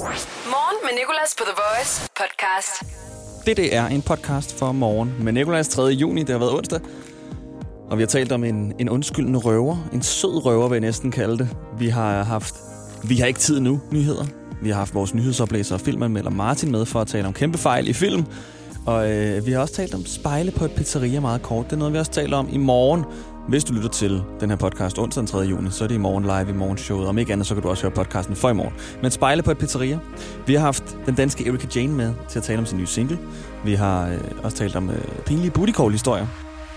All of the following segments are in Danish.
Morgen med Nicolas på The Voice podcast. Det, det er en podcast for morgen med Nicolas 3. juni. Det har været onsdag. Og vi har talt om en, en undskyldende røver. En sød røver, vil jeg næsten kalde det. Vi har haft Vi har ikke tid nu nyheder. Vi har haft vores nyhedsoplæser og filmanmelder Martin med for at tale om kæmpe fejl i film. Og øh, vi har også talt om spejle på et pizzeria meget kort. Det er noget, vi også taler om i morgen. Hvis du lytter til den her podcast onsdag den 3. juni, så er det i morgen live i morgenshowet. Om ikke andet, så kan du også høre podcasten for i morgen. Men spejle på et pizzeria. Vi har haft den danske Erika Jane med til at tale om sin nye single. Vi har øh, også talt om øh, pinlige booty historier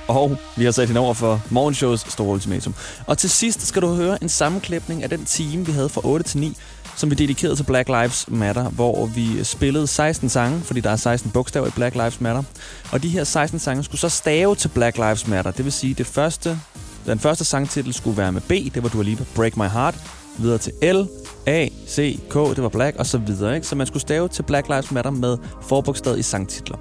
og vi har sat hende over for morgenshows store ultimatum. Og til sidst skal du høre en sammenklipning af den time, vi havde fra 8 til 9, som vi dedikerede til Black Lives Matter, hvor vi spillede 16 sange, fordi der er 16 bogstaver i Black Lives Matter. Og de her 16 sange skulle så stave til Black Lives Matter. Det vil sige, det første, den første sangtitel skulle være med B, det var Dua Lipa, Break My Heart. Videre til L, A, C, K, det var Black, og så videre. Ikke? Så man skulle stave til Black Lives Matter med forbogstavet i sangtitler.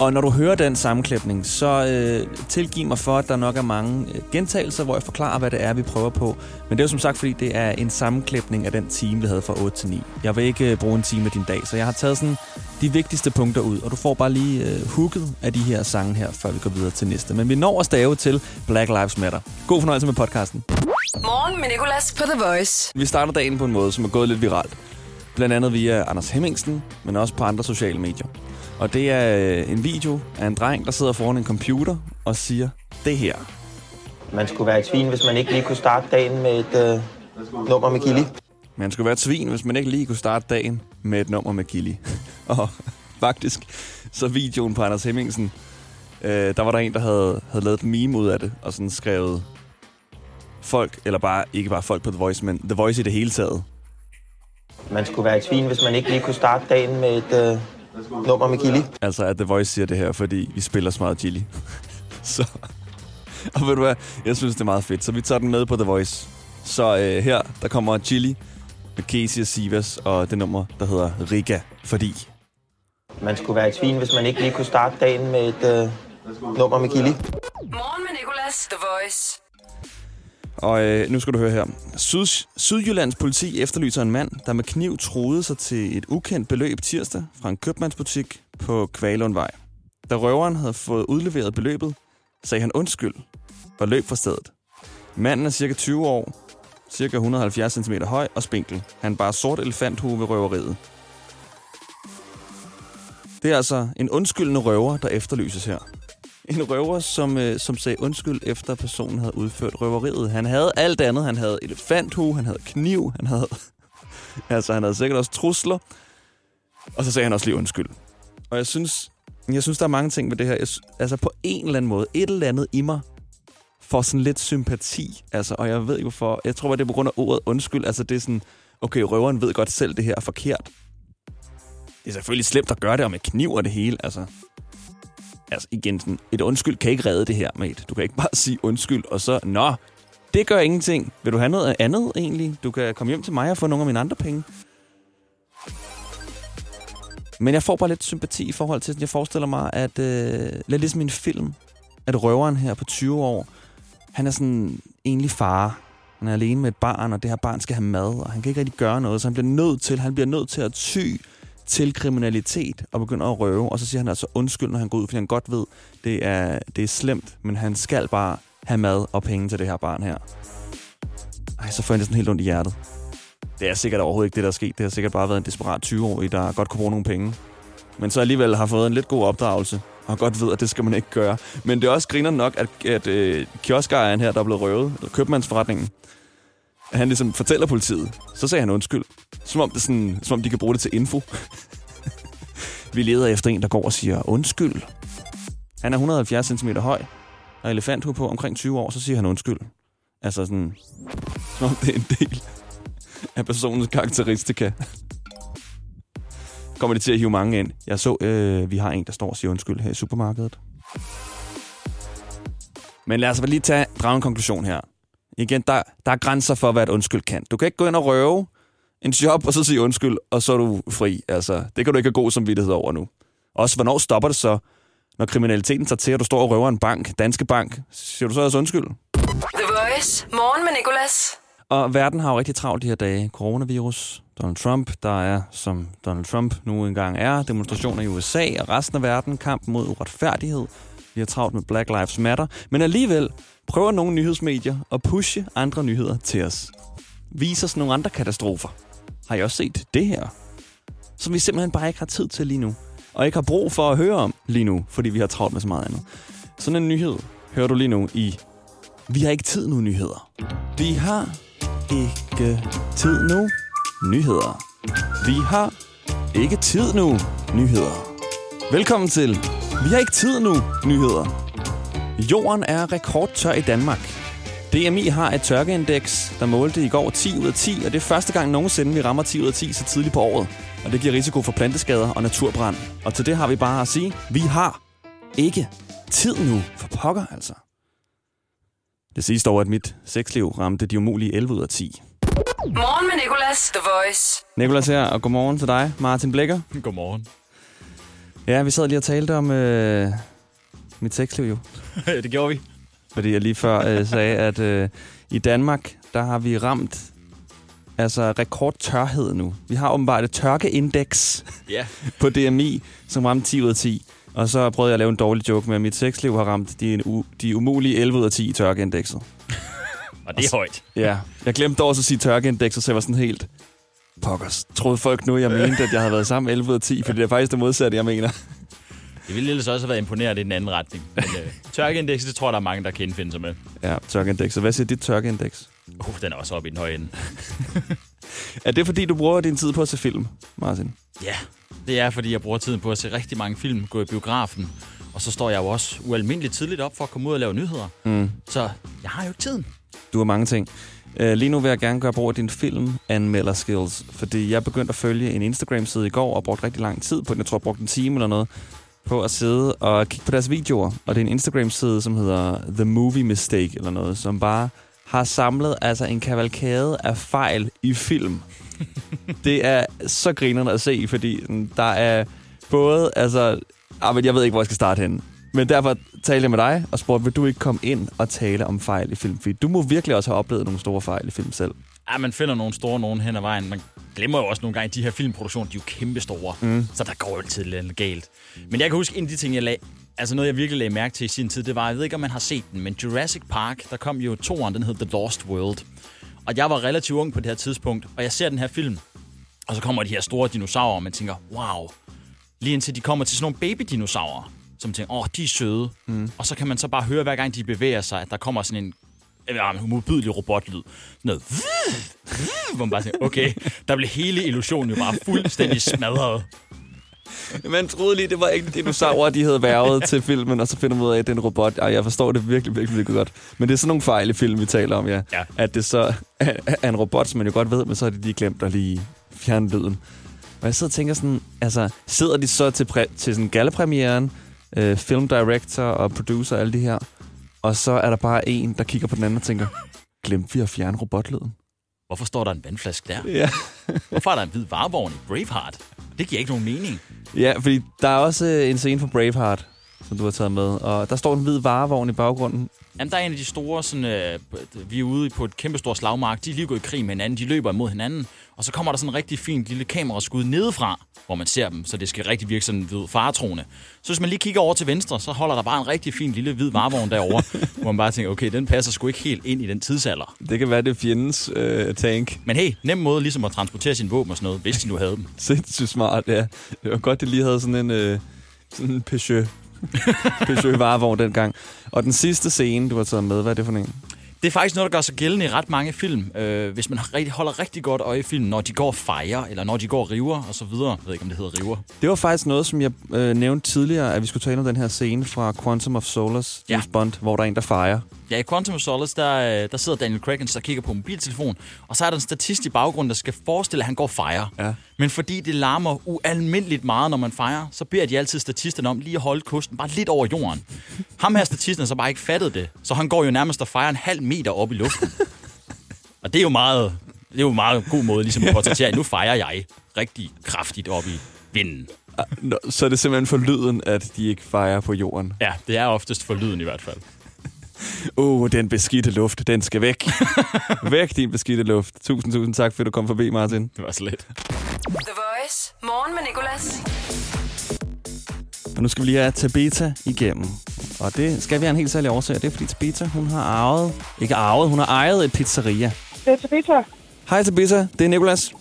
Og når du hører den sammenklæbning, så øh, tilgiv mig for, at der nok er mange øh, gentagelser, hvor jeg forklarer, hvad det er, vi prøver på. Men det er jo som sagt, fordi det er en sammenklæbning af den time, vi havde fra 8 til 9. Jeg vil ikke øh, bruge en time af din dag, så jeg har taget sådan de vigtigste punkter ud, og du får bare lige øh, hooket af de her sange her, før vi går videre til næste. Men vi når at stave til Black Lives Matter. God fornøjelse med podcasten. Morgen med Nicolas på The Voice. Vi starter dagen på en måde, som er gået lidt viralt. Blandt andet via Anders Hemmingsen, men også på andre sociale medier. Og det er øh, en video af en dreng, der sidder foran en computer og siger det her. Man skulle være et svin, hvis man ikke lige kunne starte dagen med et øh, nummer med Gilly. Man skulle være et svin, hvis man ikke lige kunne starte dagen med et nummer med Gilly. og faktisk, så videoen på Anders Hemmingsen, øh, der var der en, der havde, havde lavet et meme ud af det, og sådan skrevet folk, eller bare ikke bare folk på The Voice, men The Voice i det hele taget. Man skulle være et svin, hvis man ikke lige kunne starte dagen med et øh, nummer med Gilly. Altså, at The Voice siger det her, fordi vi spiller så meget Gilly. så, og ved du hvad, jeg synes, det er meget fedt. Så vi tager den med på The Voice. Så øh, her, der kommer Chili med Casey og Sivas, og det nummer, der hedder Riga, fordi... Man skulle være et svin, hvis man ikke lige kunne starte dagen med et øh, nummer med Gilly. Morgen med Nicolas, The Voice. Og øh, nu skal du høre her. Syd, Sydjyllands politi efterlyser en mand, der med kniv troede sig til et ukendt beløb tirsdag fra en købmandsbutik på Kvalundvej. Da røveren havde fået udleveret beløbet, sagde han undskyld og løb fra stedet. Manden er cirka 20 år, cirka 170 cm høj og spinkel. Han bar sort elefanthue ved røveriet. Det er altså en undskyldende røver, der efterlyses her. En røver, som, øh, som sagde undskyld efter personen havde udført røveriet. Han havde alt andet. Han havde elefanthue, han havde kniv, han havde... altså, han havde sikkert også trusler. Og så sagde han også lige undskyld. Og jeg synes, jeg synes der er mange ting ved det her. Jeg, altså, på en eller anden måde, et eller andet i mig får sådan lidt sympati. Altså, og jeg ved jo hvorfor. Jeg tror, at det er på grund af ordet undskyld. Altså, det er sådan, okay, røveren ved godt selv, det her er forkert. Det er selvfølgelig slemt at gøre det, og med kniv og det hele, altså altså igen, sådan, et undskyld kan ikke redde det her, mate. Du kan ikke bare sige undskyld, og så, nå, det gør ingenting. Vil du have noget andet egentlig? Du kan komme hjem til mig og få nogle af mine andre penge. Men jeg får bare lidt sympati i forhold til, at jeg forestiller mig, at øh, lidt ligesom en film, at røveren her på 20 år, han er sådan egentlig far. Han er alene med et barn, og det her barn skal have mad, og han kan ikke rigtig gøre noget, så han bliver nødt til, han bliver nødt til at ty til kriminalitet og begynder at røve, og så siger han altså undskyld, når han går ud, fordi han godt ved, det er, det er slemt, men han skal bare have mad og penge til det her barn her. Ej, så får jeg sådan helt ondt i hjertet. Det er sikkert overhovedet ikke det, der er sket. Det har sikkert bare været en desperat 20-årig, der godt kunne bruge nogle penge. Men så alligevel har fået en lidt god opdragelse, og godt ved, at det skal man ikke gøre. Men det er også griner nok, at, at øh, kioskejeren her, der er blevet røvet, eller købmandsforretningen, at han ligesom fortæller politiet. Så sagde han undskyld. Som om, det sådan, som om de kan bruge det til info. Vi leder efter en, der går og siger undskyld. Han er 170 cm høj, og elefanthue på omkring 20 år, så siger han undskyld. Altså sådan, som om det er en del af personens karakteristika. Kommer det til at hive mange ind. Jeg så, øh, vi har en, der står og siger undskyld her i supermarkedet. Men lad os lige tage, drage en konklusion her. Igen, der, der er grænser for, hvad et undskyld kan. Du kan ikke gå ind og røve en job, og så sige undskyld, og så er du fri. Altså, det kan du ikke have god samvittighed over nu. Også, hvornår stopper det så, når kriminaliteten tager til, at du står og røver en bank, Danske Bank? Siger du så også undskyld? The Voice. Morgen med Nicolas. Og verden har jo rigtig travlt de her dage. Coronavirus, Donald Trump. Der er, som Donald Trump nu engang er, demonstrationer i USA og resten af verden, kamp mod uretfærdighed. Vi har travlt med Black Lives Matter. Men alligevel prøver nogle nyhedsmedier at pushe andre nyheder til os. Viser os nogle andre katastrofer. Har I også set det her? Som vi simpelthen bare ikke har tid til lige nu. Og ikke har brug for at høre om lige nu, fordi vi har travlt med så meget andet. Sådan en nyhed hører du lige nu i Vi har ikke tid nu nyheder. Vi har ikke tid nu nyheder. Vi har ikke tid nu nyheder. Velkommen til Vi har ikke tid nu nyheder. Jorden er rekordtør i Danmark. DMI har et tørkeindeks, der målte i går 10 ud af 10, og det er første gang nogensinde, vi rammer 10 ud af 10 så tidligt på året. Og det giver risiko for planteskader og naturbrand. Og til det har vi bare at sige, vi har ikke tid nu for pokker altså. Det sidste år, at mit sexliv ramte de umulige 11 ud af 10. Morgen med Nicolas, The Voice. Nikolas her, og godmorgen til dig, Martin Blikker. Godmorgen. Ja, vi sad lige og talte om øh, mit sexliv jo. det gjorde vi. Fordi jeg lige før øh, sagde, at øh, i Danmark, der har vi ramt altså rekordtørhed nu. Vi har åbenbart et tørkeindeks Ja. på DMI, som ramte 10 ud af 10. Og så prøvede jeg at lave en dårlig joke med, at mit sexliv har ramt de, de umulige 11 ud af 10 i tørkeindekset. Og det er højt. Ja, jeg glemte også at sige tørkeindekset, så jeg var sådan helt... Pokkers. Troede folk nu, jeg mente, at jeg havde været sammen 11 ud af 10, fordi det er faktisk det modsatte, jeg mener. Det ville ellers også have været imponeret i den anden retning. Men øh, tørkeindekset, det tror jeg, der er mange, der kan indfinde sig med. Ja, tørkeindekset. Hvad siger dit tørkeindeks? Uh, den er også oppe i den høje ende. Er det fordi, du bruger din tid på at se film, Martin? Ja, det er, fordi jeg bruger tiden på at se rigtig mange film, gå i biografen. Og så står jeg jo også ualmindeligt tidligt op for at komme ud og lave nyheder. Mm. Så jeg har jo ikke tiden. Du har mange ting. Uh, lige nu vil jeg gerne gøre brug af din film-anmelder-skills, fordi jeg begyndte at følge en Instagram-side i går og brugte rigtig lang tid på den. Jeg tror, jeg brugte en time eller noget på at sidde og kigge på deres videoer. Og det er en Instagram-side, som hedder The Movie Mistake eller noget, som bare har samlet altså en kavalkade af fejl i film. det er så grinerende at se, fordi sådan, der er både, altså, ah, men jeg ved ikke, hvor jeg skal starte henne. Men derfor talte jeg med dig og spurgte, vil du ikke komme ind og tale om fejl i film? Fordi du må virkelig også have oplevet nogle store fejl i film selv. Ja, man finder nogle store nogen hen ad vejen. Man glemmer jo også nogle gange, at de her filmproduktioner, de er jo kæmpe store. Mm. Så der går jo altid lidt galt. Men jeg kan huske, en af de ting, jeg lag, altså noget, jeg virkelig lagde mærke til i sin tid, det var, jeg ved ikke, om man har set den, men Jurassic Park, der kom jo toeren, den hed The Lost World. Og jeg var relativt ung på det her tidspunkt, og jeg ser den her film, og så kommer de her store dinosaurer, og man tænker, wow. Lige indtil de kommer til sådan nogle baby-dinosaurer, som tænker, åh, de er søde. Mm. Og så kan man så bare høre, hver gang de bevæger sig, at der kommer sådan en ja, en modbydelig robotlyd. Sådan noget. Hvor man bare tænker, okay, der blev hele illusionen jo bare fuldstændig smadret. Man troede lige, det var ikke dinosaurer, de havde værvet til filmen, og så finder man ud af, at det er en robot. Ej, jeg forstår det virkelig, virkelig, virkelig godt. Men det er sådan nogle fejl i film, vi taler om, ja. Ja. At det så er er en robot, som man jo godt ved, men så har de lige glemt at lige fjerne lyden. Og jeg sidder og tænker sådan, altså, sidder de så til, præ- til sådan gallepremieren, øh, film director og producer og alle de her, og så er der bare en, der kigger på den anden og tænker, glemte vi at fjerne robotlyden? Hvorfor står der en vandflaske der? Ja. Hvorfor er der en hvid varevogn i Braveheart? Det giver ikke nogen mening. Ja, fordi der er også øh, en scene fra Braveheart, som du har taget med, og der står en hvid varevogn i baggrunden. Jamen, der er en af de store, sådan, øh, vi er ude på et kæmpe stort slagmark. De er lige gået i krig med hinanden. De løber imod hinanden. Og så kommer der sådan en rigtig fint lille kameraskud nedefra, hvor man ser dem, så det skal rigtig virke sådan ved faretroende. Så hvis man lige kigger over til venstre, så holder der bare en rigtig fin lille hvid varevogn derovre, hvor man bare tænker, okay, den passer sgu ikke helt ind i den tidsalder. Det kan være, det er fjendens øh, tank. Men hey, nem måde ligesom at transportere sin våben og sådan noget, hvis de nu havde dem. Sindssygt smart, ja. Det var godt, det lige havde sådan en, øh, sådan en Peugeot. Peugeot varevogn dengang. Og den sidste scene, du har taget med, hvad er det for en? Det er faktisk noget, der gør sig gældende i ret mange film. Øh, hvis man rigtig, holder rigtig godt øje i filmen, når de går og fejrer, eller når de går og river og så videre. Jeg ved ikke, om det hedder river. Det var faktisk noget, som jeg øh, nævnte tidligere, at vi skulle tale om den her scene fra Quantum of Solace, Ja. James Bond, hvor der er en, der fejrer. Ja, i Quantum of Solace, der, øh, der sidder Daniel Craig, der kigger på mobiltelefon, og så er der en statist i baggrunden, der skal forestille, at han går og fejrer. Ja. Men fordi det larmer ualmindeligt meget, når man fejrer, så beder de altid statisterne om lige at holde kosten bare lidt over jorden. Ham her statisten så bare ikke fattet det, så han går jo nærmest og fejrer en halv meter op i luften. og det er jo meget, det er jo en meget god måde ligesom at portrættere, at nu fejrer jeg rigtig kraftigt op i vinden. Ah, Nå, Så er det simpelthen for lyden, at de ikke fejrer på jorden. Ja, det er oftest for lyden i hvert fald. Uh, den beskidte luft, den skal væk. væk, din beskidte luft. Tusind, tusind tak, fordi du kom forbi, Martin. Det var så let. The Voice. Morgen med Nicolas. Og nu skal vi lige have Tabeta igennem. Og det skal vi have en helt særlig årsag. Det er, fordi Tabeta, hun har arvet... Ikke arvet, hun har ejet et pizzeria. Det er Tabitha. Hej Tabeta, det er Nikolas.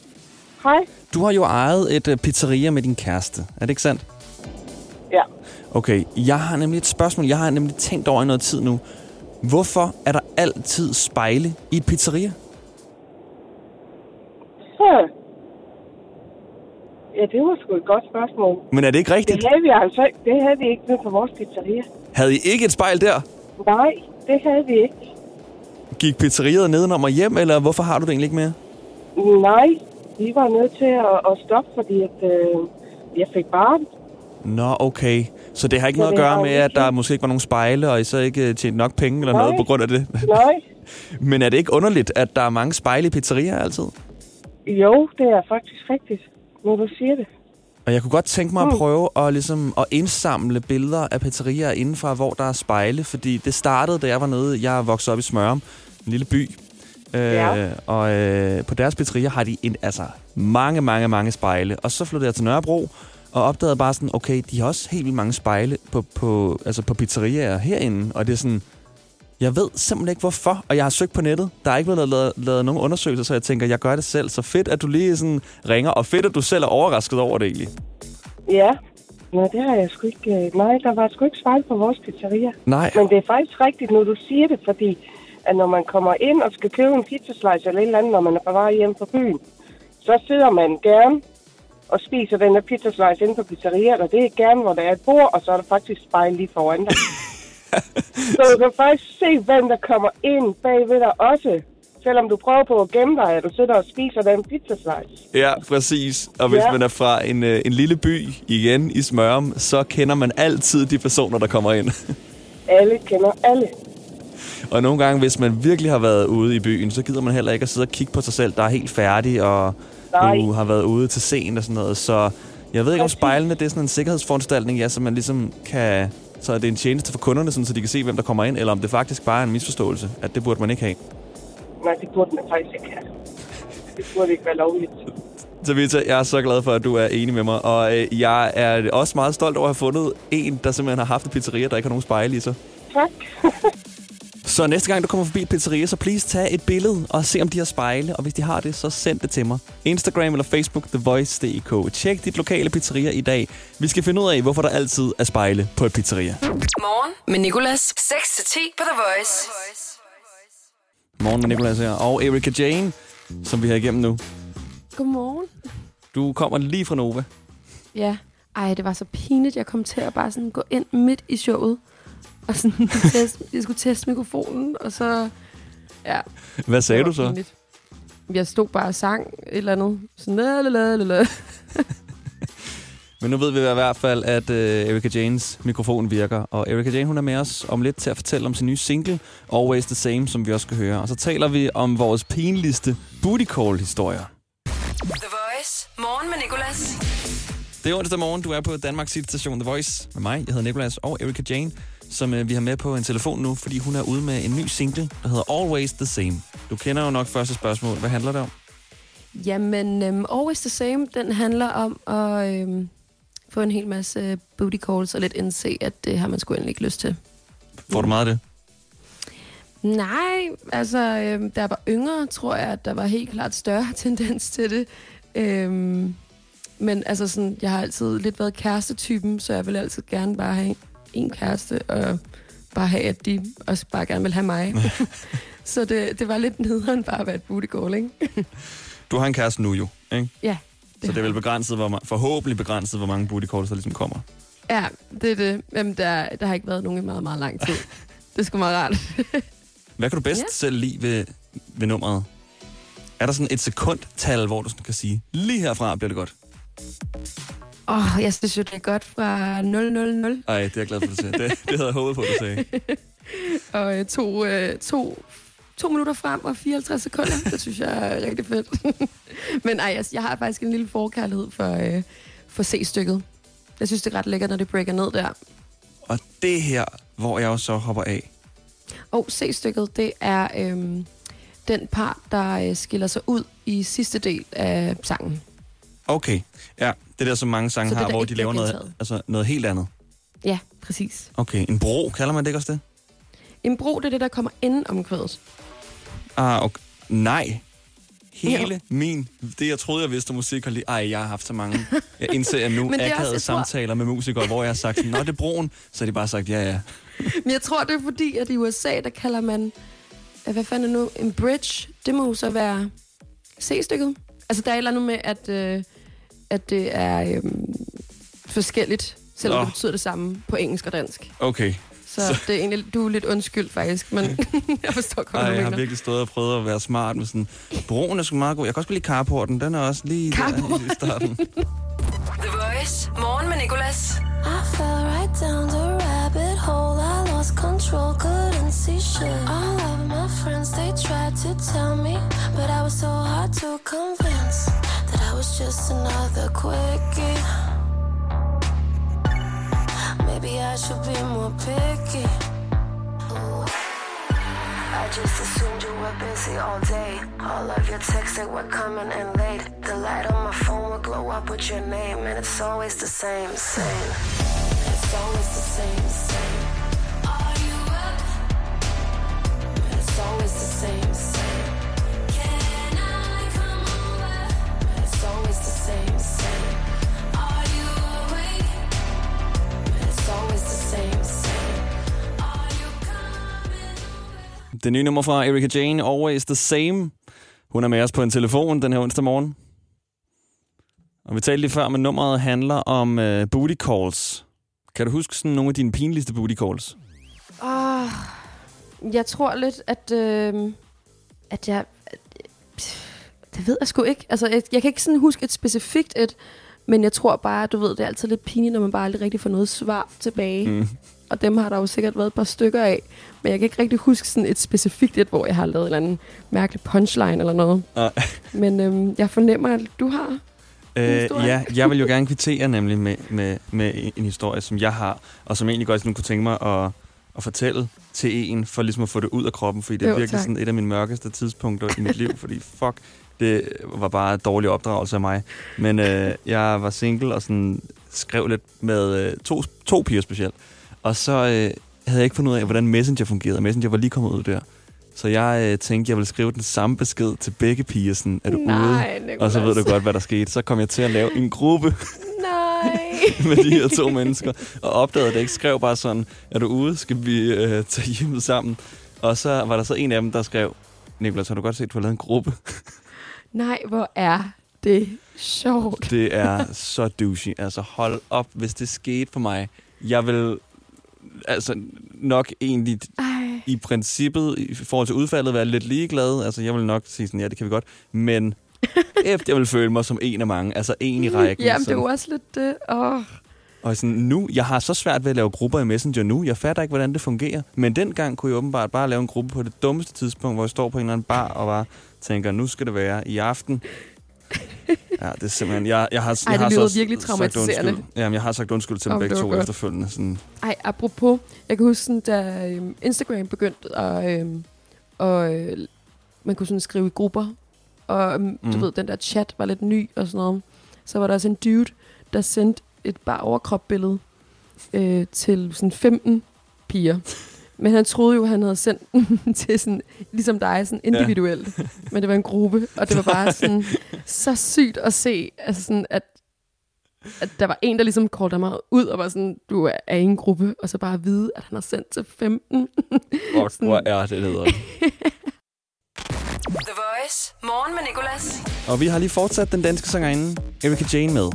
Hej. Du har jo ejet et uh, pizzeria med din kæreste. Er det ikke sandt? Ja. Okay, jeg har nemlig et spørgsmål. Jeg har nemlig tænkt over i noget tid nu. Hvorfor er der altid spejle i et pizzeria? Så. Ja, det var sgu et godt spørgsmål. Men er det ikke Det rigtigt? havde vi altså ikke. Det havde vi ikke nede på vores pizzeria. Havde I ikke et spejl der? Nej, det havde vi ikke. Gik pizzeriet nedenom og hjem, eller hvorfor har du det egentlig ikke mere? Nej, vi var nødt til at, at stoppe, fordi at, øh, jeg fik barn. Nå, okay. Så det har ikke Så noget at gøre med, at der måske ikke var nogen spejle, og I så ikke øh, tjente nok penge eller Nej. noget på grund af det? Nej. Men er det ikke underligt, at der er mange spejle i pizzerier altid? Jo, det er faktisk rigtigt, når du siger det. Og jeg kunne godt tænke mig at Mm. prøve at, ligesom, at indsamle billeder af pizzerier indenfra, hvor der er spejle. Fordi det startede, da jeg var nede. Jeg vokset op i Smørum, en lille by. Øh, Ja. Og øh, på deres pizzeria har de en, altså, mange, mange, mange spejle. Og så flyttede jeg til Nørrebro og opdagede bare sådan, okay, de har også helt vildt mange spejle på, på, altså på pizzerier herinde. Og det er sådan, jeg ved simpelthen ikke hvorfor, og jeg har søgt på nettet. Der er ikke blevet lavet, lavet nogen undersøgelser, så jeg tænker, jeg gør det selv. Så fedt, at du lige sådan ringer, og fedt, at du selv er overrasket over det egentlig. Ja. Nej, det har jeg sgu ikke. øh, Nej, der var sgu ikke spejl på vores pizzeria. Nej. Men det er faktisk rigtigt, når du siger det, fordi at når man kommer ind og skal købe en pizzaslice eller et eller andet, når man er på vej hjem fra byen, så sidder man gerne og spiser den der pizzaslice inde på pizzeriet, og det er gerne, hvor der er et bord, og så er der faktisk spejl lige foran dig. så du kan faktisk se, hvem der kommer ind bagved dig også, selvom du prøver på at gemme dig, at du sidder og spiser den pizzaslice. Ja, præcis. Og hvis. Ja. man er fra en, øh, en lille by igen i Smørum, så kender man altid de personer, der kommer ind. Alle kender alle. og nogle gange, hvis man virkelig har været ude i byen, så gider man heller ikke at sidde og kigge på sig selv, der er helt færdig, og Nej. du har været ude til scenen og sådan noget. Så jeg ved ikke, om spejlene det er sådan en sikkerhedsforanstaltning, ja, så man ligesom kan... Så er det en tjeneste for kunderne, sådan, så de kan se, hvem der kommer ind, eller om det faktisk bare er en misforståelse, at det burde man ikke have. Nej, det burde man faktisk ikke have. Det burde ikke være lovligt. Så Vita, jeg er så glad for, at du er enig med mig, og øh, jeg er også meget stolt over at have fundet en, der simpelthen har haft et pizzeria, der ikke har nogen spejle i sig. Tak. Så næste gang, du kommer forbi pizzeria, så please tag et billede og se, om de har spejle. Og hvis de har det, så send det til mig. Instagram eller Facebook, TheVoice.dk. Tjek dit lokale pizzeria i dag. Vi skal finde ud af, hvorfor der altid er spejle på et pizzeria. Morgen med Nicolas. 6-10 på The Voice. Morgen med Nicolas her. Og Erika Jane, som vi har igennem nu. Godmorgen. Du kommer lige fra Nova. Ja. Ej, det var så pinligt. Jeg kom til at bare sådan gå ind midt i showet. Og sådan teste, jeg skulle teste mikrofonen, og så... Ja, Hvad sagde du så? pinligt. Jeg stod bare og sang et eller andet. Sådan, la, la, la, la, la. Men nu ved vi i hvert fald, at uh, Erika Janes mikrofon virker. Og Erika Jane, hun er med os om lidt til at fortælle om sin nye single, Always the Same, som vi også skal høre. Og så taler vi om vores pinligste booty call-historier. The Voice. Morgen med Nicolas. Det er onsdag morgen, du er på Danmarks station The Voice med mig. Jeg hedder Nicolas og Erika Jane, som uh, vi har med på en telefon nu, fordi hun er ude med en ny single, der hedder Always the Same. Du kender jo nok første spørgsmål. Hvad handler det om? Jamen, um, Always the Same, den handler om at øhm, få en hel masse booty calls og lidt indse, at det har man sgu egentlig ikke lyst til. Får du meget af det? Nej, altså, øhm, da jeg var yngre, tror jeg, at der var helt klart større tendens til det. Øhm, men altså, sådan, jeg har altid lidt været kærestetypen, så jeg vil altid gerne bare have en kæreste, og bare have, at de også bare gerne vil have mig. så det, det var lidt nederen bare at være et booty ikke? Du har en kæreste nu jo, ikke? ja. Så det er vel begrænset, hvor ma- forhåbentlig begrænset, hvor mange booty der ligesom kommer. Ja, det er det. Jamen, der, der har ikke været nogen i meget, meget lang tid. Det sgu meget rart. Hvad kan du bedst Ja. selv lide ved, ved nummeret? Er der sådan et sekundtal, hvor du sådan kan sige, lige herfra bliver det godt? Åh, oh, jeg synes jo, det er godt fra 000 Ej, det er jeg glad for, at du siger. Det, det havde jeg håbet på, at du sagde. og øh, to, øh, to, to minutter frem og 54 sekunder. Det synes jeg er rigtig fedt. Men ej, jeg, jeg har faktisk en lille forkærlighed for, øh, for C-stykket. Jeg synes, det er ret lækkert, når det breaker ned der. Og det her, hvor jeg jo så hopper af, Og C-stykket, det er øhm, den part, der øh, skiller sig ud i sidste del af sangen. Okay, ja. Det der, som mange sange har, hvor de laver noget, altså noget helt andet. Ja, præcis. Okay, en bro, kalder man det ikke også det? En bro, det er det, der kommer inden om kvædet. Ah, okay. Nej. Hele Jo. min, det jeg troede, jeg vidste om musik, og lige, ej, jeg har haft så mange. Jeg indser nu akavede jeg tror- samtaler med musikere, hvor jeg har sagt, nå, det er broen. Så har de bare sagt, ja, ja. Men jeg tror, det er fordi, at i USA, der kalder man... Hvad fanden er nu? En bridge. Det må jo så være C-stykket. Altså, der er et eller andet med, at, øh, at det er øh, forskelligt, selvom Nå. det betyder det samme på engelsk og dansk. Okay. Så, så. det er egentlig, du er lidt undskyld, faktisk, men jeg forstår godt, Ej, jeg har mener. virkelig stået og prøvet at være smart med sådan, broen er sgu meget god. Jeg kan også lide carporten, den er også lige der Carporten. i starten. The Voice. Morgen med Nicolas. I fell right down the rabbit hole. I lost control, couldn't see shit. All of my friends, they tried to tell me, but I was so hard to convince was just another quickie. Maybe I should be more picky. I just assumed you were busy all day. All of your texts that were coming in late. The light on my phone would glow up with your name, and it's always the same, same. It's always the same, same. Det nye nummer fra Erika Jane, Always the Same. Hun er med os på en telefon den her onsdag morgen. Og vi talte lige før, men nummeret handler om uh, booty calls. Kan du huske sådan nogle af dine pinligste booty calls? Oh, jeg tror lidt, at, øh, at jeg... At, det ved jeg sgu ikke. Altså, jeg, jeg kan ikke sådan huske et specifikt et, men jeg tror bare, du ved, det er altid lidt pinligt, når man bare aldrig rigtig får noget svar tilbage. Mm. Og dem har der jo sikkert været et par stykker af. Men jeg kan ikke rigtig huske sådan et specifikt et, hvor jeg har lavet en eller anden mærkelig punchline eller noget. Nej. Men øhm, jeg fornemmer, at du har. Øh, ja, jeg vil jo gerne kvittere nemlig med, med, med en historie, som jeg har, og som egentlig godt sådan kunne tænke mig at, at fortælle til en, for ligesom at få det ud af kroppen, fordi det er Jo, virkelig tak. sådan et af mine mørkeste tidspunkter i mit liv, fordi fuck, det var bare dårlig opdragelse af mig. Men øh, jeg var single og sådan skrev lidt med øh, to, to piger specielt, og så øh, havde jeg ikke fundet ud af, hvordan Messenger fungerede. Messenger var lige kommet ud der. Så jeg øh, tænkte, jeg ville skrive den samme besked til begge piger, sådan, er du ude? Nej, Og så ved du godt, hvad der skete. Så kom jeg til at lave en gruppe med de her to mennesker, og opdagede det ikke. Skrev bare sådan, er du ude? Skal vi øh, tage hjem sammen? Og så var der så en af dem, der skrev, Niklas, har du godt set, du har lavet en gruppe? Nej, hvor er det sjovt. Det er så douchey. Altså hold op, hvis det skete for mig. Jeg vil altså nok egentlig Ej. i princippet, i forhold til udfaldet, være lidt ligeglad. Altså jeg vil nok sige sådan, ja, det kan vi godt. Men efter jeg vil føle mig som en af mange. Altså en i rækken. Jamen, det er sådan. også lidt det. Åh. Og sådan, nu, jeg har så svært ved at lave grupper i Messenger nu. Jeg fatter ikke, hvordan det fungerer. Men dengang kunne jeg åbenbart bare lave en gruppe på det dummeste tidspunkt, hvor jeg står på en eller anden bar og bare tænker, nu skal det være i aften. Ja, det er simpelthen... Jeg, jeg har, Ej, jeg det har lyder virkelig traumatiserende. Jamen, jeg har sagt undskyld til dem Om begge det to godt. efterfølgende. Sådan, Ej, apropos, jeg kan huske, sådan, da øhm, Instagram begyndte, og, øhm, og øh, man kunne sådan skrive i grupper, og øhm, mm. du ved, den der chat var lidt ny og sådan noget. Så var der også en dude, der sendte et bare overkropbillede øh, til sådan 15 piger. Men han troede jo, han havde sendt den til sådan, ligesom dig, sådan individuelt. Ja. Men det var en gruppe, og det var bare sådan så sygt at se, altså sådan, at, at der var en, der ligesom kaldte mig ud og var sådan, du er i en gruppe, og så bare at vide, at han har sendt til 15. hvor, hvor er det, hedder. The Voice. Morgen med Nicolas. Og vi har lige fortsat den danske sangerinde, Erika Jane, med.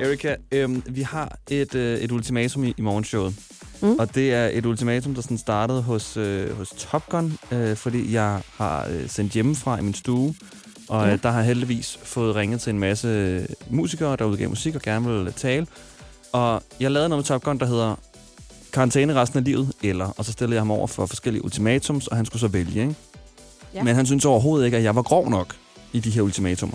Erika, øhm, vi har et, øh, et ultimatum i, i morgenshowet. Mm. Og det er et ultimatum, der sådan startede hos, øh, hos Top Gun, øh, fordi jeg har øh, sendt hjemmefra i min stue. Og øh, der har heldigvis fået ringet til en masse øh, musikere, der udgav musik og gerne vil tale. Og jeg lavede noget med Top Gun, der hedder karantæne resten af livet, eller, og så stillede jeg ham over for forskellige ultimatums, og han skulle så vælge, ikke? Ja. Men han synes overhovedet ikke, at jeg var grov nok i de her ultimatumer.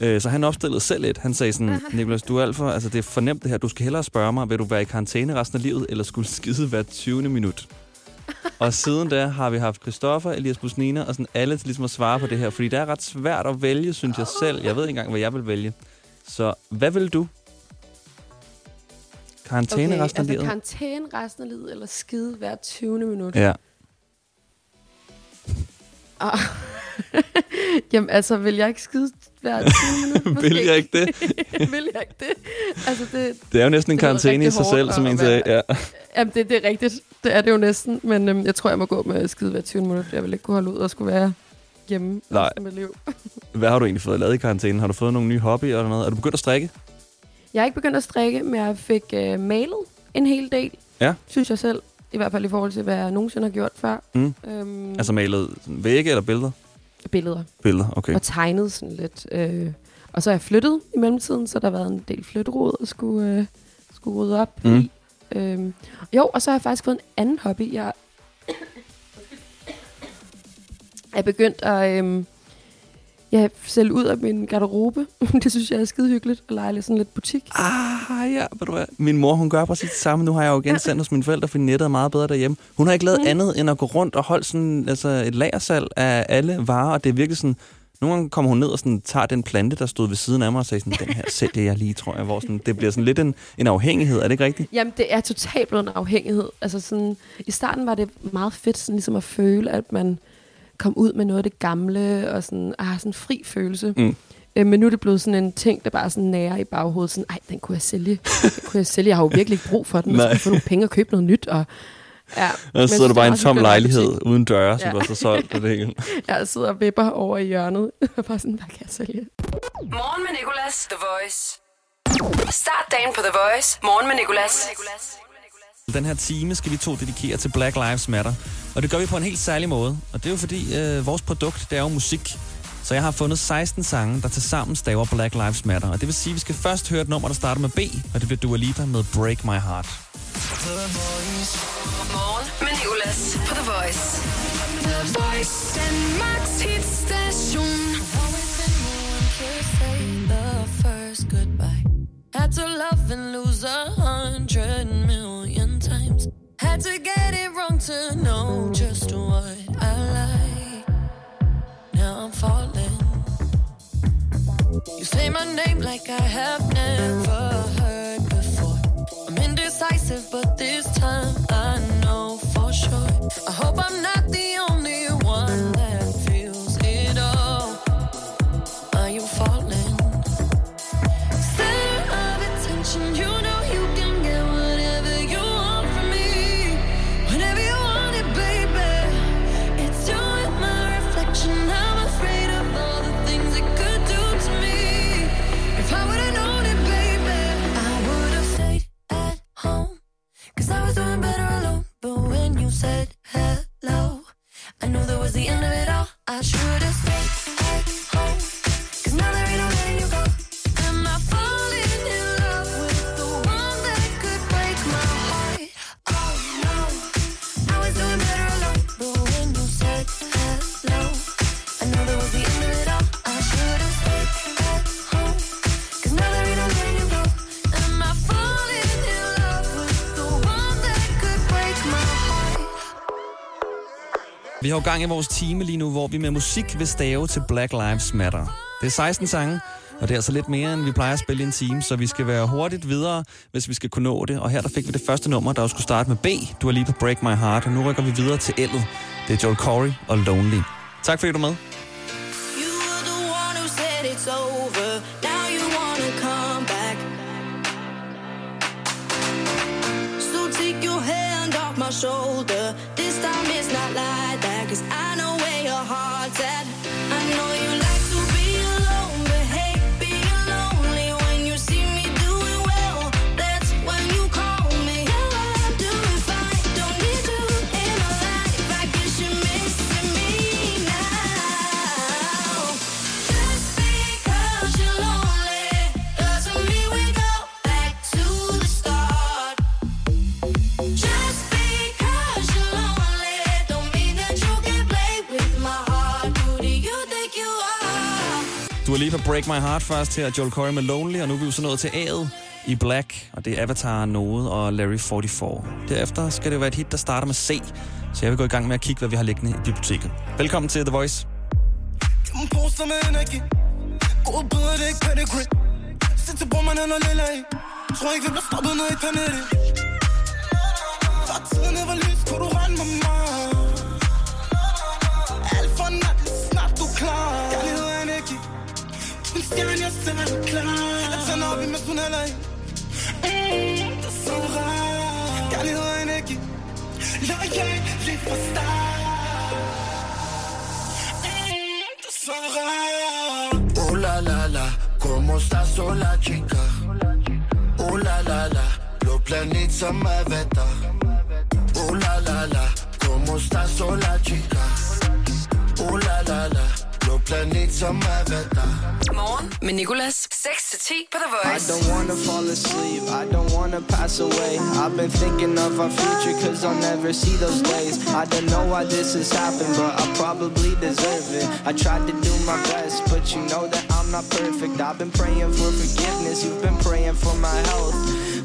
Øh, Så han opstillede selv et. Han sagde sådan, Nicolas, du er alt for, altså det er for nemt det her. Du skal hellere spørge mig, vil du være i karantæne resten af livet, eller skulle skide hver 20. minut? Og siden da har vi haft Christoffer, Elias Busnina og sådan alle til ligesom at svare på det her. Fordi det er ret svært at vælge, synes jeg selv. Jeg ved ikke engang, hvad jeg vil vælge. Så hvad vil du? Karantæne okay, resten af altså livet? karantæne resten af livet, eller skide hver 20. minut? Ja. Ah. Jamen, altså, vil jeg ikke skide hver 20 minutter? Vil jeg ikke det? vil jeg ikke det? Altså, det, Det er jo næsten en karantæne i sig selv, som en sagde. Ja. jamen, det, det er rigtigt. Det er det jo næsten. Men øhm, jeg tror, jeg må gå med skide hver 20 minutter. Jeg vil ikke kunne holde ud og skulle være hjemme Nej. mit liv. Hvad har du egentlig fået lavet i karantænen? Har du fået nogle nye hobbyer eller noget? Er du begyndt at strikke? Jeg har ikke begyndt at strikke, men jeg fik øh, malet en hel del. Ja. Synes jeg selv. I hvert fald i forhold til, hvad jeg nogensinde har gjort før. Mm. Øhm, Altså malet vægge eller billeder? billeder. Billeder, okay. Og tegnet sådan lidt. Øh, og så er jeg flyttet i mellemtiden, så der har været en del flytterod at skulle, øh, skulle rydde op Mm. i. Øhm, jo, og så har jeg faktisk fået en anden hobby. Jeg er begyndt at øhm, ja, sælge ud af min garderobe. det synes jeg er skide hyggeligt at lege lidt sådan lidt butik. Ah, ja, ved du hvad? Min mor, hun gør præcis det samme. Nu har jeg jo igen sendt hos mine forældre, fordi nettet er meget bedre derhjemme. Hun har ikke lavet Mm. andet end at gå rundt og holde sådan, altså et lagersalg af alle varer, og det er virkelig sådan... Nogle gange kommer hun ned og sådan, tager den plante, der stod ved siden af mig, og siger sådan, den her sælger jeg lige, tror jeg. Hvor sådan, det bliver sådan lidt en, en afhængighed, er det ikke rigtigt? Jamen, det er totalt blevet en afhængighed. Altså sådan, I starten var det meget fedt sådan, ligesom at føle, at man kom ud med noget af det gamle, og sådan, ah, sådan en fri følelse. Mm. Øh, men nu er det blevet sådan en ting, der bare er sådan nærer i baghovedet. Sådan, ej, den kunne jeg sælge. Den kunne jeg sælge. Jeg har jo virkelig ikke brug for den. Jeg skulle få nogle penge og købe noget nyt. Og, ja. Og så sidder du bare i en tom lejlighed butik. uden døre, som Ja. har så solgt og det hele. Jeg sidder og vipper over i hjørnet. og bare sådan, hvad kan jeg sælge? Morgen med Nicolas, The Voice. Start dagen på The Voice. Morgen med Nicolas. Den her time skal vi to dedikere til Black Lives Matter. Og det gør vi på en helt særlig måde. Og det er jo fordi, øh, vores produkt, det er jo musik. Så jeg har fundet 16 sange, der til sammen staver Black Lives Matter. Og det vil sige, at vi skal først høre et nummer, der starter med B, og det bliver Dua Lipa med Break My Heart. Morgen med Nicolas på The Voice. The Voice, Danmarks hitstation. Had to love and lose a hundred million. Had to get it wrong to know just what I like. Now I'm falling. You say my name like I have never heard before. I'm indecisive, but this time I know for sure. I hope I'm not said hello, I knew that was the end of it all. I should've stayed har jo gang i vores time lige nu, hvor vi med musik vil stave til Black Lives Matter. Det er 16 sange, og det er altså lidt mere, end vi plejer at spille i en time, så vi skal være hurtigt videre, hvis vi skal kunne nå det. Og her der fik vi det første nummer, der skulle starte med B. Du er lige på Break My Heart, og nu rykker vi videre til L'et. Det er Joel Corey og Lonely. Tak fordi du er med. Shoulder. This time it's not like that. Cause I know where your heart's at. I know you Du har lige på Break My Heart først her, Joel Corey med Lonely, og nu er vi jo så nået til A'et. i Black, og det er Avatar Node og Larry 44. Derefter skal det være et hit, der starter med C, så jeg vil gå i gang med at kigge, hvad vi har liggende i biblioteket. Velkommen til The Voice. Hun poster med energi Gode bøder, det er ikke pedigree Sætter på mig, den er lille af Tror ikke, vi bliver stoppet ned i panelet Fra tiden jeg var lys, kunne du regne med mig Alt for nat, snart du klar du er en stjerne, jeg ser er klar Jeg tænder op i mens hun er af Mm, det er så rart Kærlighed er energi Loyal, lige fra start Oh la la la, ¿cómo estás? Sola chica? Oh la la la, los planetas Avatar. Oh la la la, ¿cómo estás? Sola chica? Oh la la la, los planetas Avatar. Morgen med Nicolas. 6-10 på The I Voice. don't wanna fall asleep, I don't wanna pass away. I've been thinking of our future, cause I'll never see those days. I don't know why this has happened, but I probably deserve it. I tried to do my best, but you know that I'm not perfect. I've been praying for forgiveness, you've been praying for my health.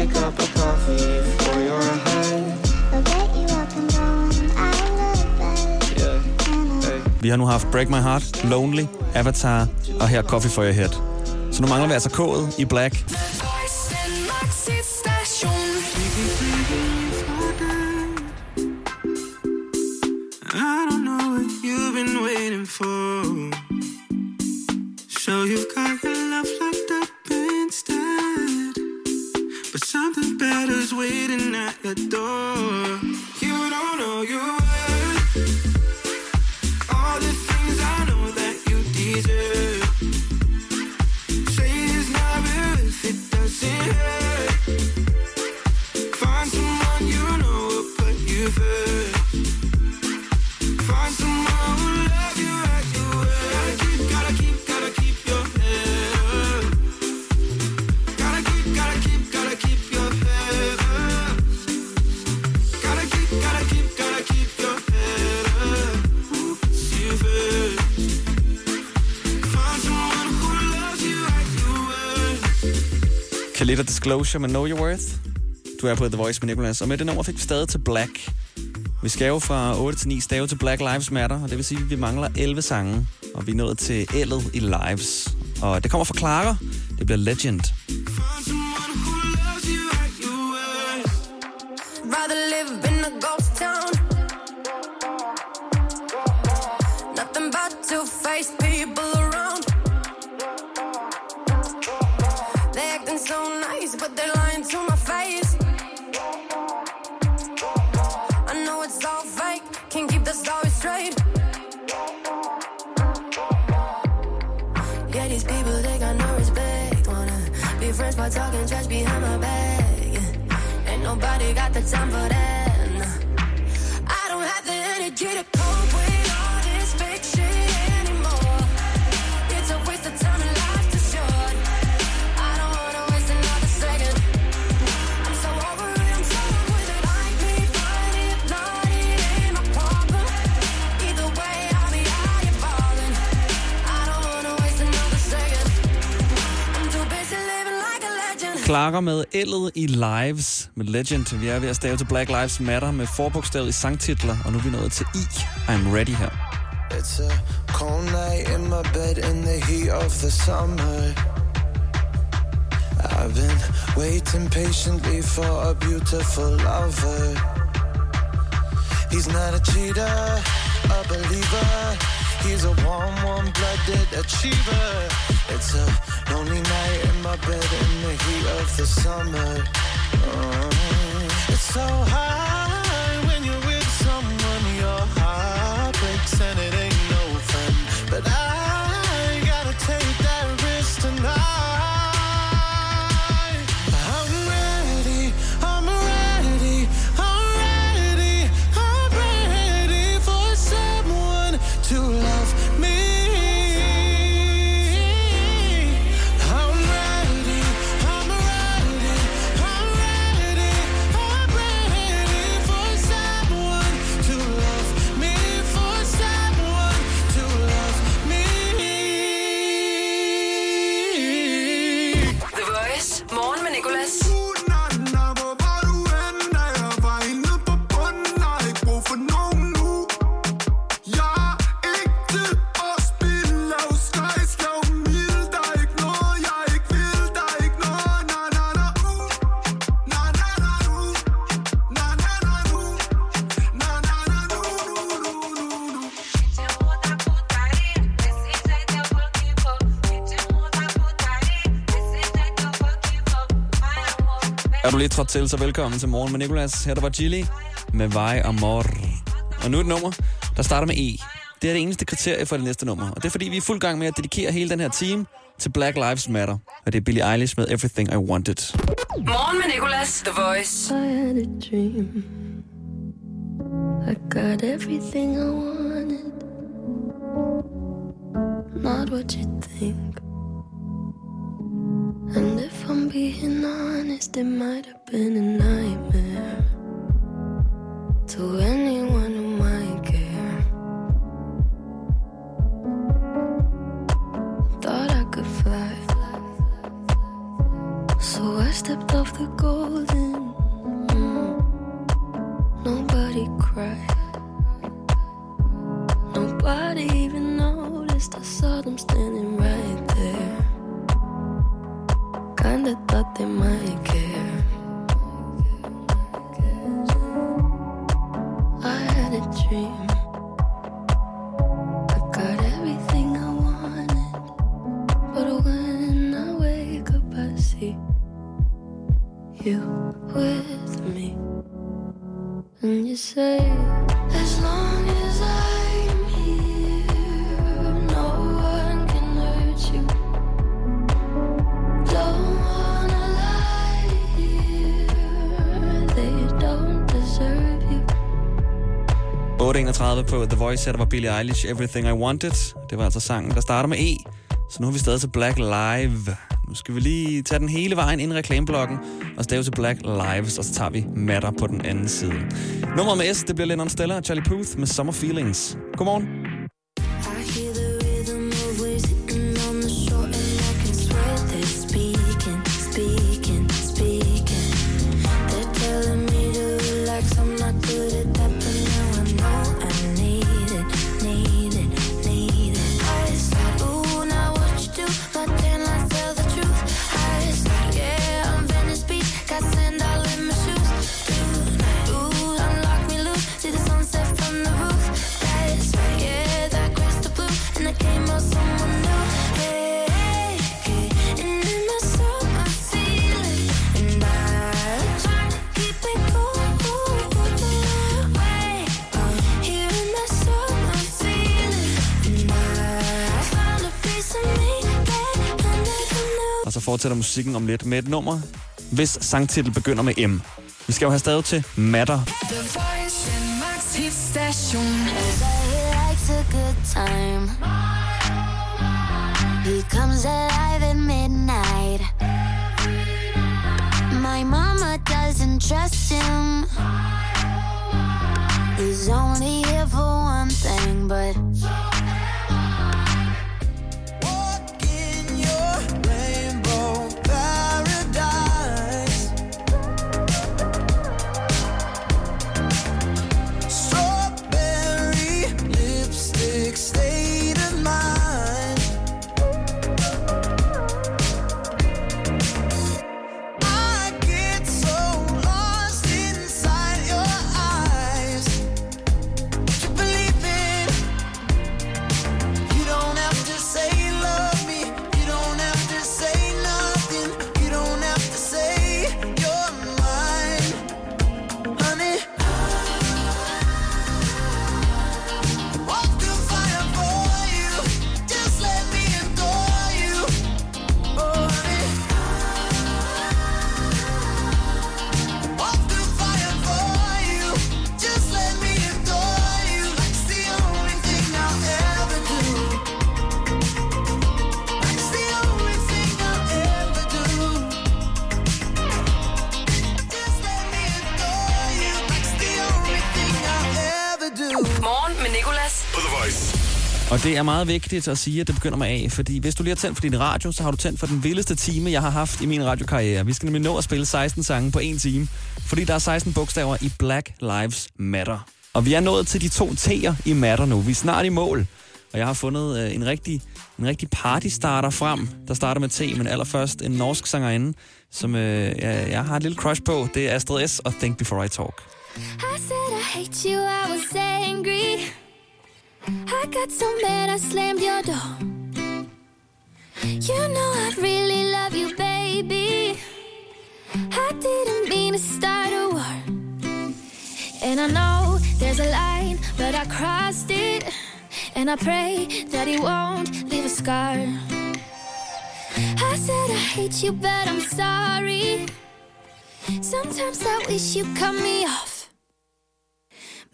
a cup of coffee for your head. Vi har nu haft Break My Heart, Lonely, Avatar og her Coffee for Your Head. Så nu mangler vi altså K'et i Black. Waiting at your door. You don't know your Disclosure med Know Your Worth. Du er på The Voice med Nicolas, og med det nummer fik vi stadig til Black. Vi skal jo fra 8 til 9 stave til Black Lives Matter, og det vil sige, at vi mangler 11 sange, og vi er nået til ældet i Lives. Og det kommer fra Clara. Det bliver Legend. These people, they got no respect. Wanna be friends by talking trash behind my back. Yeah. Ain't nobody got the time for that. nah. I don't have the energy to a. Clara med ældet i Lives med Legend. Vi er ved at stave til Black Lives Matter med forbogstavet i sangtitler, og nu er vi nået til I. I'm ready her. It's a cold night in my bed in the heat of the summer. I've been waiting patiently for a beautiful lover. He's not a cheater, a believer. He's a warm, warm-blooded achiever. It's a lonely night in my bed in the heat of the summer. Oh, it's so high when you're with someone. Your heart breaks and it ain't no fun. But I du lige trådt til, så velkommen til Morgen med Nicolas. Her der var Gilly med Vej Amor. Og nu et nummer, der starter med E. Det er det eneste kriterie for det næste nummer. Og det er fordi, vi er fuld gang med at dedikere hele den her team til Black Lives Matter. Og det er Billie Eilish med Everything I Wanted. Morgen med Nicolas, The Voice. I had a dream. I got everything I wanted. Not what you think. And if I'm being honest, it might have been a nightmare to anyone who might care. Thought I could fly. So I stepped off the golden. Nobody cried. Nobody Kinda thought they might care. 8.31 på The Voice, her der var Billie Eilish, Everything I Wanted. Det var altså sangen, der starter med E. Så nu er vi stadig til Black Live. Nu skal vi lige tage den hele vejen ind i reklameblokken og stave til Black Lives, og så tager vi Matter på den anden side. Nummer med S, det bliver Lennon Stella og Charlie Puth med Summer Feelings. Godmorgen. Fortsætter musikken om lidt med et nummer, hvis sangtitel begynder med M. Vi skal jo have stadig til Matter. He comes alive at midnight. My mama doesn't trust him. He's only here for one thing, but det er meget vigtigt at sige, at det begynder med A, fordi hvis du lige har tændt for din radio, så har du tændt for den vildeste time, jeg har haft i min radiokarriere. Vi skal nemlig nå at spille 16 sange på en time, fordi der er 16 bogstaver i Black Lives Matter. Og vi er nået til de to T'er i Matter nu. Vi er snart i mål. Og jeg har fundet øh, en rigtig, en rigtig partystarter frem, der starter med T, men allerførst en norsk sangerinde, som øh, jeg, jeg har et lille crush på. Det er Astrid S. og Think Before I Talk. I said I hate you, I was angry. I got so mad I slammed your door. You know I really love you, baby. I didn't mean to start a war. And I know there's a line, but I crossed it. And I pray that it won't leave a scar. I said I hate you, but I'm sorry. Sometimes I wish you cut me off.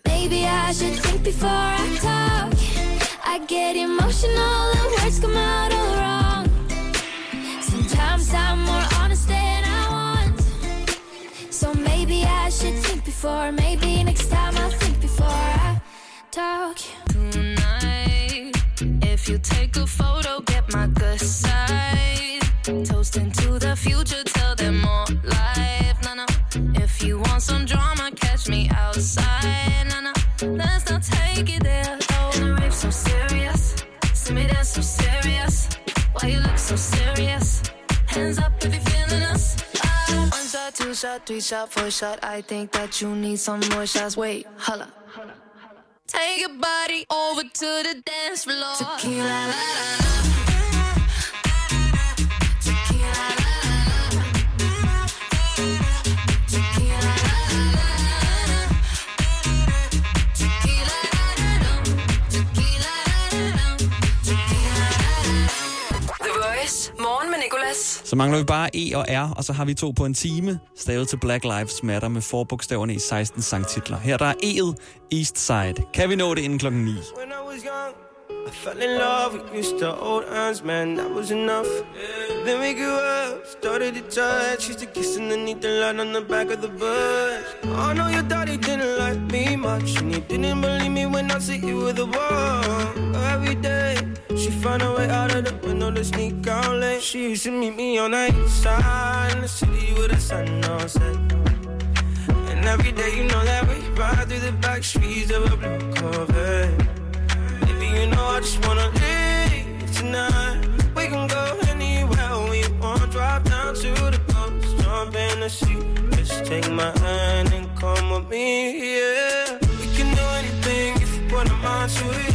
Maybe I should think before I talk. I get emotional, the words come out all wrong. Sometimes I'm more honest than I want. So maybe I should think before. Maybe next time I'll think before I talk. tonight. If you take a photo, get my good side. Shot, three shot, four shot. I think that you need some more shots. Wait, holla. Take your body over to the dance floor. Tequila, la, la, la. Så mangler vi bare E og R, og så har vi to på en time, stavet til Black Lives Matter med forbogstaverne i 16 sangtitler. Her der er E'et East Side. Kan vi nå det inden klokken 9? I fell in love. We used to hold hands, man, that was enough. Then we grew up, started to touch. Used to kiss underneath the light on the back of the bus. I know your daddy didn't like me much, and he didn't believe me when I said you were the one. Every day, she found a way out of the window to sneak out late. She used to meet me on the east side in the city with the sun on set. And every day, you know that we ride through the back streets of a blue Corvette. Baby, you know I just wanna leave tonight. We can go anywhere we want. Drop down to the coast, jump in the sea. Just take my hand and come with me, yeah. We can do anything if you put a mind to it.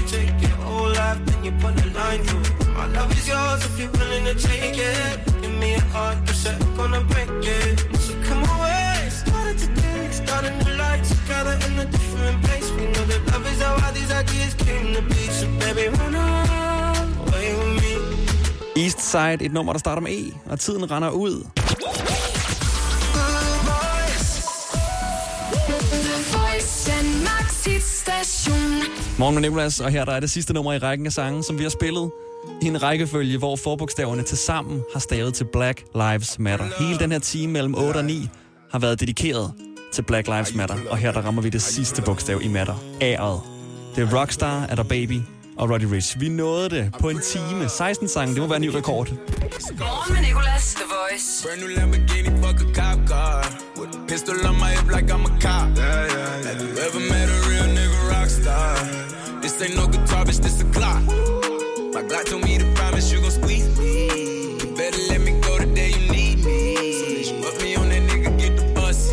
You put the line through. My love is yours if you're willing to take it. Give me a heart, cause I'm gonna break it. So come away, started today, starting the light together in a different place. We know that love is how all these ideas came to be. So baby, run away with me. East Side, et nummer, der starter med E, og tiden render ud. Morgen med Nicolas, og her der er det sidste nummer i rækken af sange, som vi har spillet i en rækkefølge, hvor forbogstaverne til sammen har stavet til Black Lives Matter. Hele den her time mellem 8 og 9 har været dedikeret til Black Lives Matter, og her der rammer vi det sidste bogstav i matter. A'et. Det er Rockstar, er der Baby og Roddy Rich. Vi nåede det på en time. 16 sange, det må være en ny rekord. Morgen med Nicolas. The Voice. Brand new Lamborghini, fuck a cop car. With a pistol on my hip like I'm a cop. Yeah, yeah, yeah. Have you ever met a real star? This ain't no guitar, bitch, this a clock. My Glock told me to promise you gon' squeeze me. You better let me go the day you need me. So put me on that nigga, get the bus.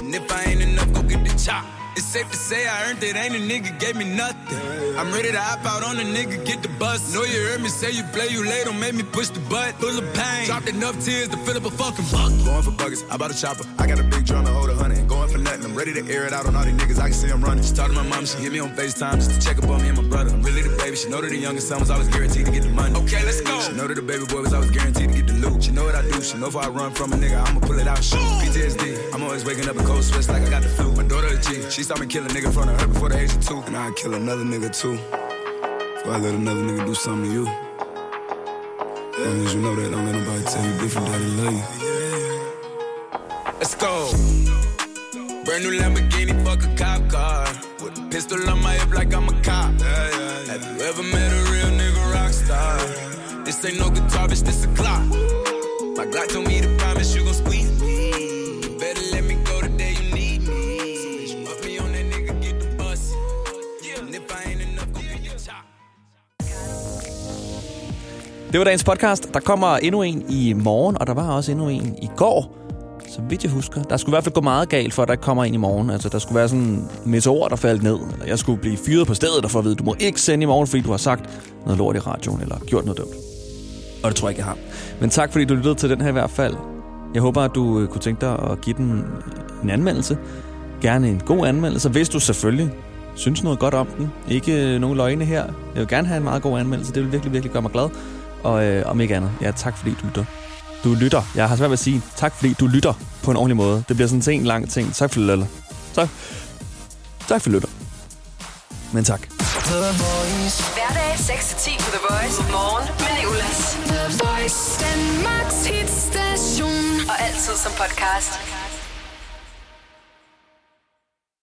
And if I ain't enough, go get the chop. It's safe to say I earned it, ain't a nigga gave me nothing. I'm ready to hop out on a nigga, get the bus. Know you heard me say you play, you late, don't make me push the butt. Full of pain, dropped enough tears to fill up a fucking bucket. Going for buggers, I bought a chopper. I got a big drum to hold a hundred. Going for nothing. I'm ready to air it out on all these niggas. I can see I'm running. She talked to my mom, she hit me on FaceTime just to check up on me and my brother. I'm really the baby. She know that the youngest son was always guaranteed to get the money. Okay, let's go. She know that the baby boy was always guaranteed to get the loot. She know what I do. She know if I run from a nigga, I'ma pull it out. Shoot. PTSD. I'm always waking up in cold sweats like I got the flu. My daughter a G. She saw me kill a nigga in front of her before the age of two. And I'd kill another nigga too. Before I let another nigga do something to you. As long as you know that, don't let nobody tell you different that they love you. Let's go. Brand new Lamborghini, fuck a cop car. With a pistol on my hip like I'm a cop. Have you ever met a real nigga rock star? This ain't no guitar, bitch, this a clock. My Glock told me to promise you gon' squeeze me. Better let me go the day you need me. So bitch, me on that nigga, get the bus. And if I ain't enough, gon' get your chop. Det var dagens podcast. Der kommer endnu en i morgen, og der var også endnu en i går. Så vidt jeg husker. Der skulle i hvert fald gå meget galt, for at der ikke kommer ind i morgen. Altså, der skulle være sådan en meteor, der faldt ned. Eller jeg skulle blive fyret på stedet, og for at vide, du må ikke sende i morgen, fordi du har sagt noget lort i radioen, eller gjort noget dumt. Og det tror jeg ikke, jeg har. Men tak, fordi du lyttede til den her i hvert fald. Jeg håber, at du øh, kunne tænke dig at give den øh, en anmeldelse. Gerne en god anmeldelse, hvis du selvfølgelig synes noget godt om den. Ikke øh, nogen løgne her. Jeg vil gerne have en meget god anmeldelse. Det vil virkelig, virkelig gøre mig glad. Og øh, om ikke andet, ja, tak fordi du lytter. Du lytter. Jeg har svært ved at sige tak, fordi du lytter på en ordentlig måde. Det bliver sådan en lang ting. Tak for det, Lalla. Tak. Tak for lytter. Men tak. Hverdag 6-10 på The Voice. Morgen med Nicolas. The Voice, Danmarks hitstation. Og altid som podcast.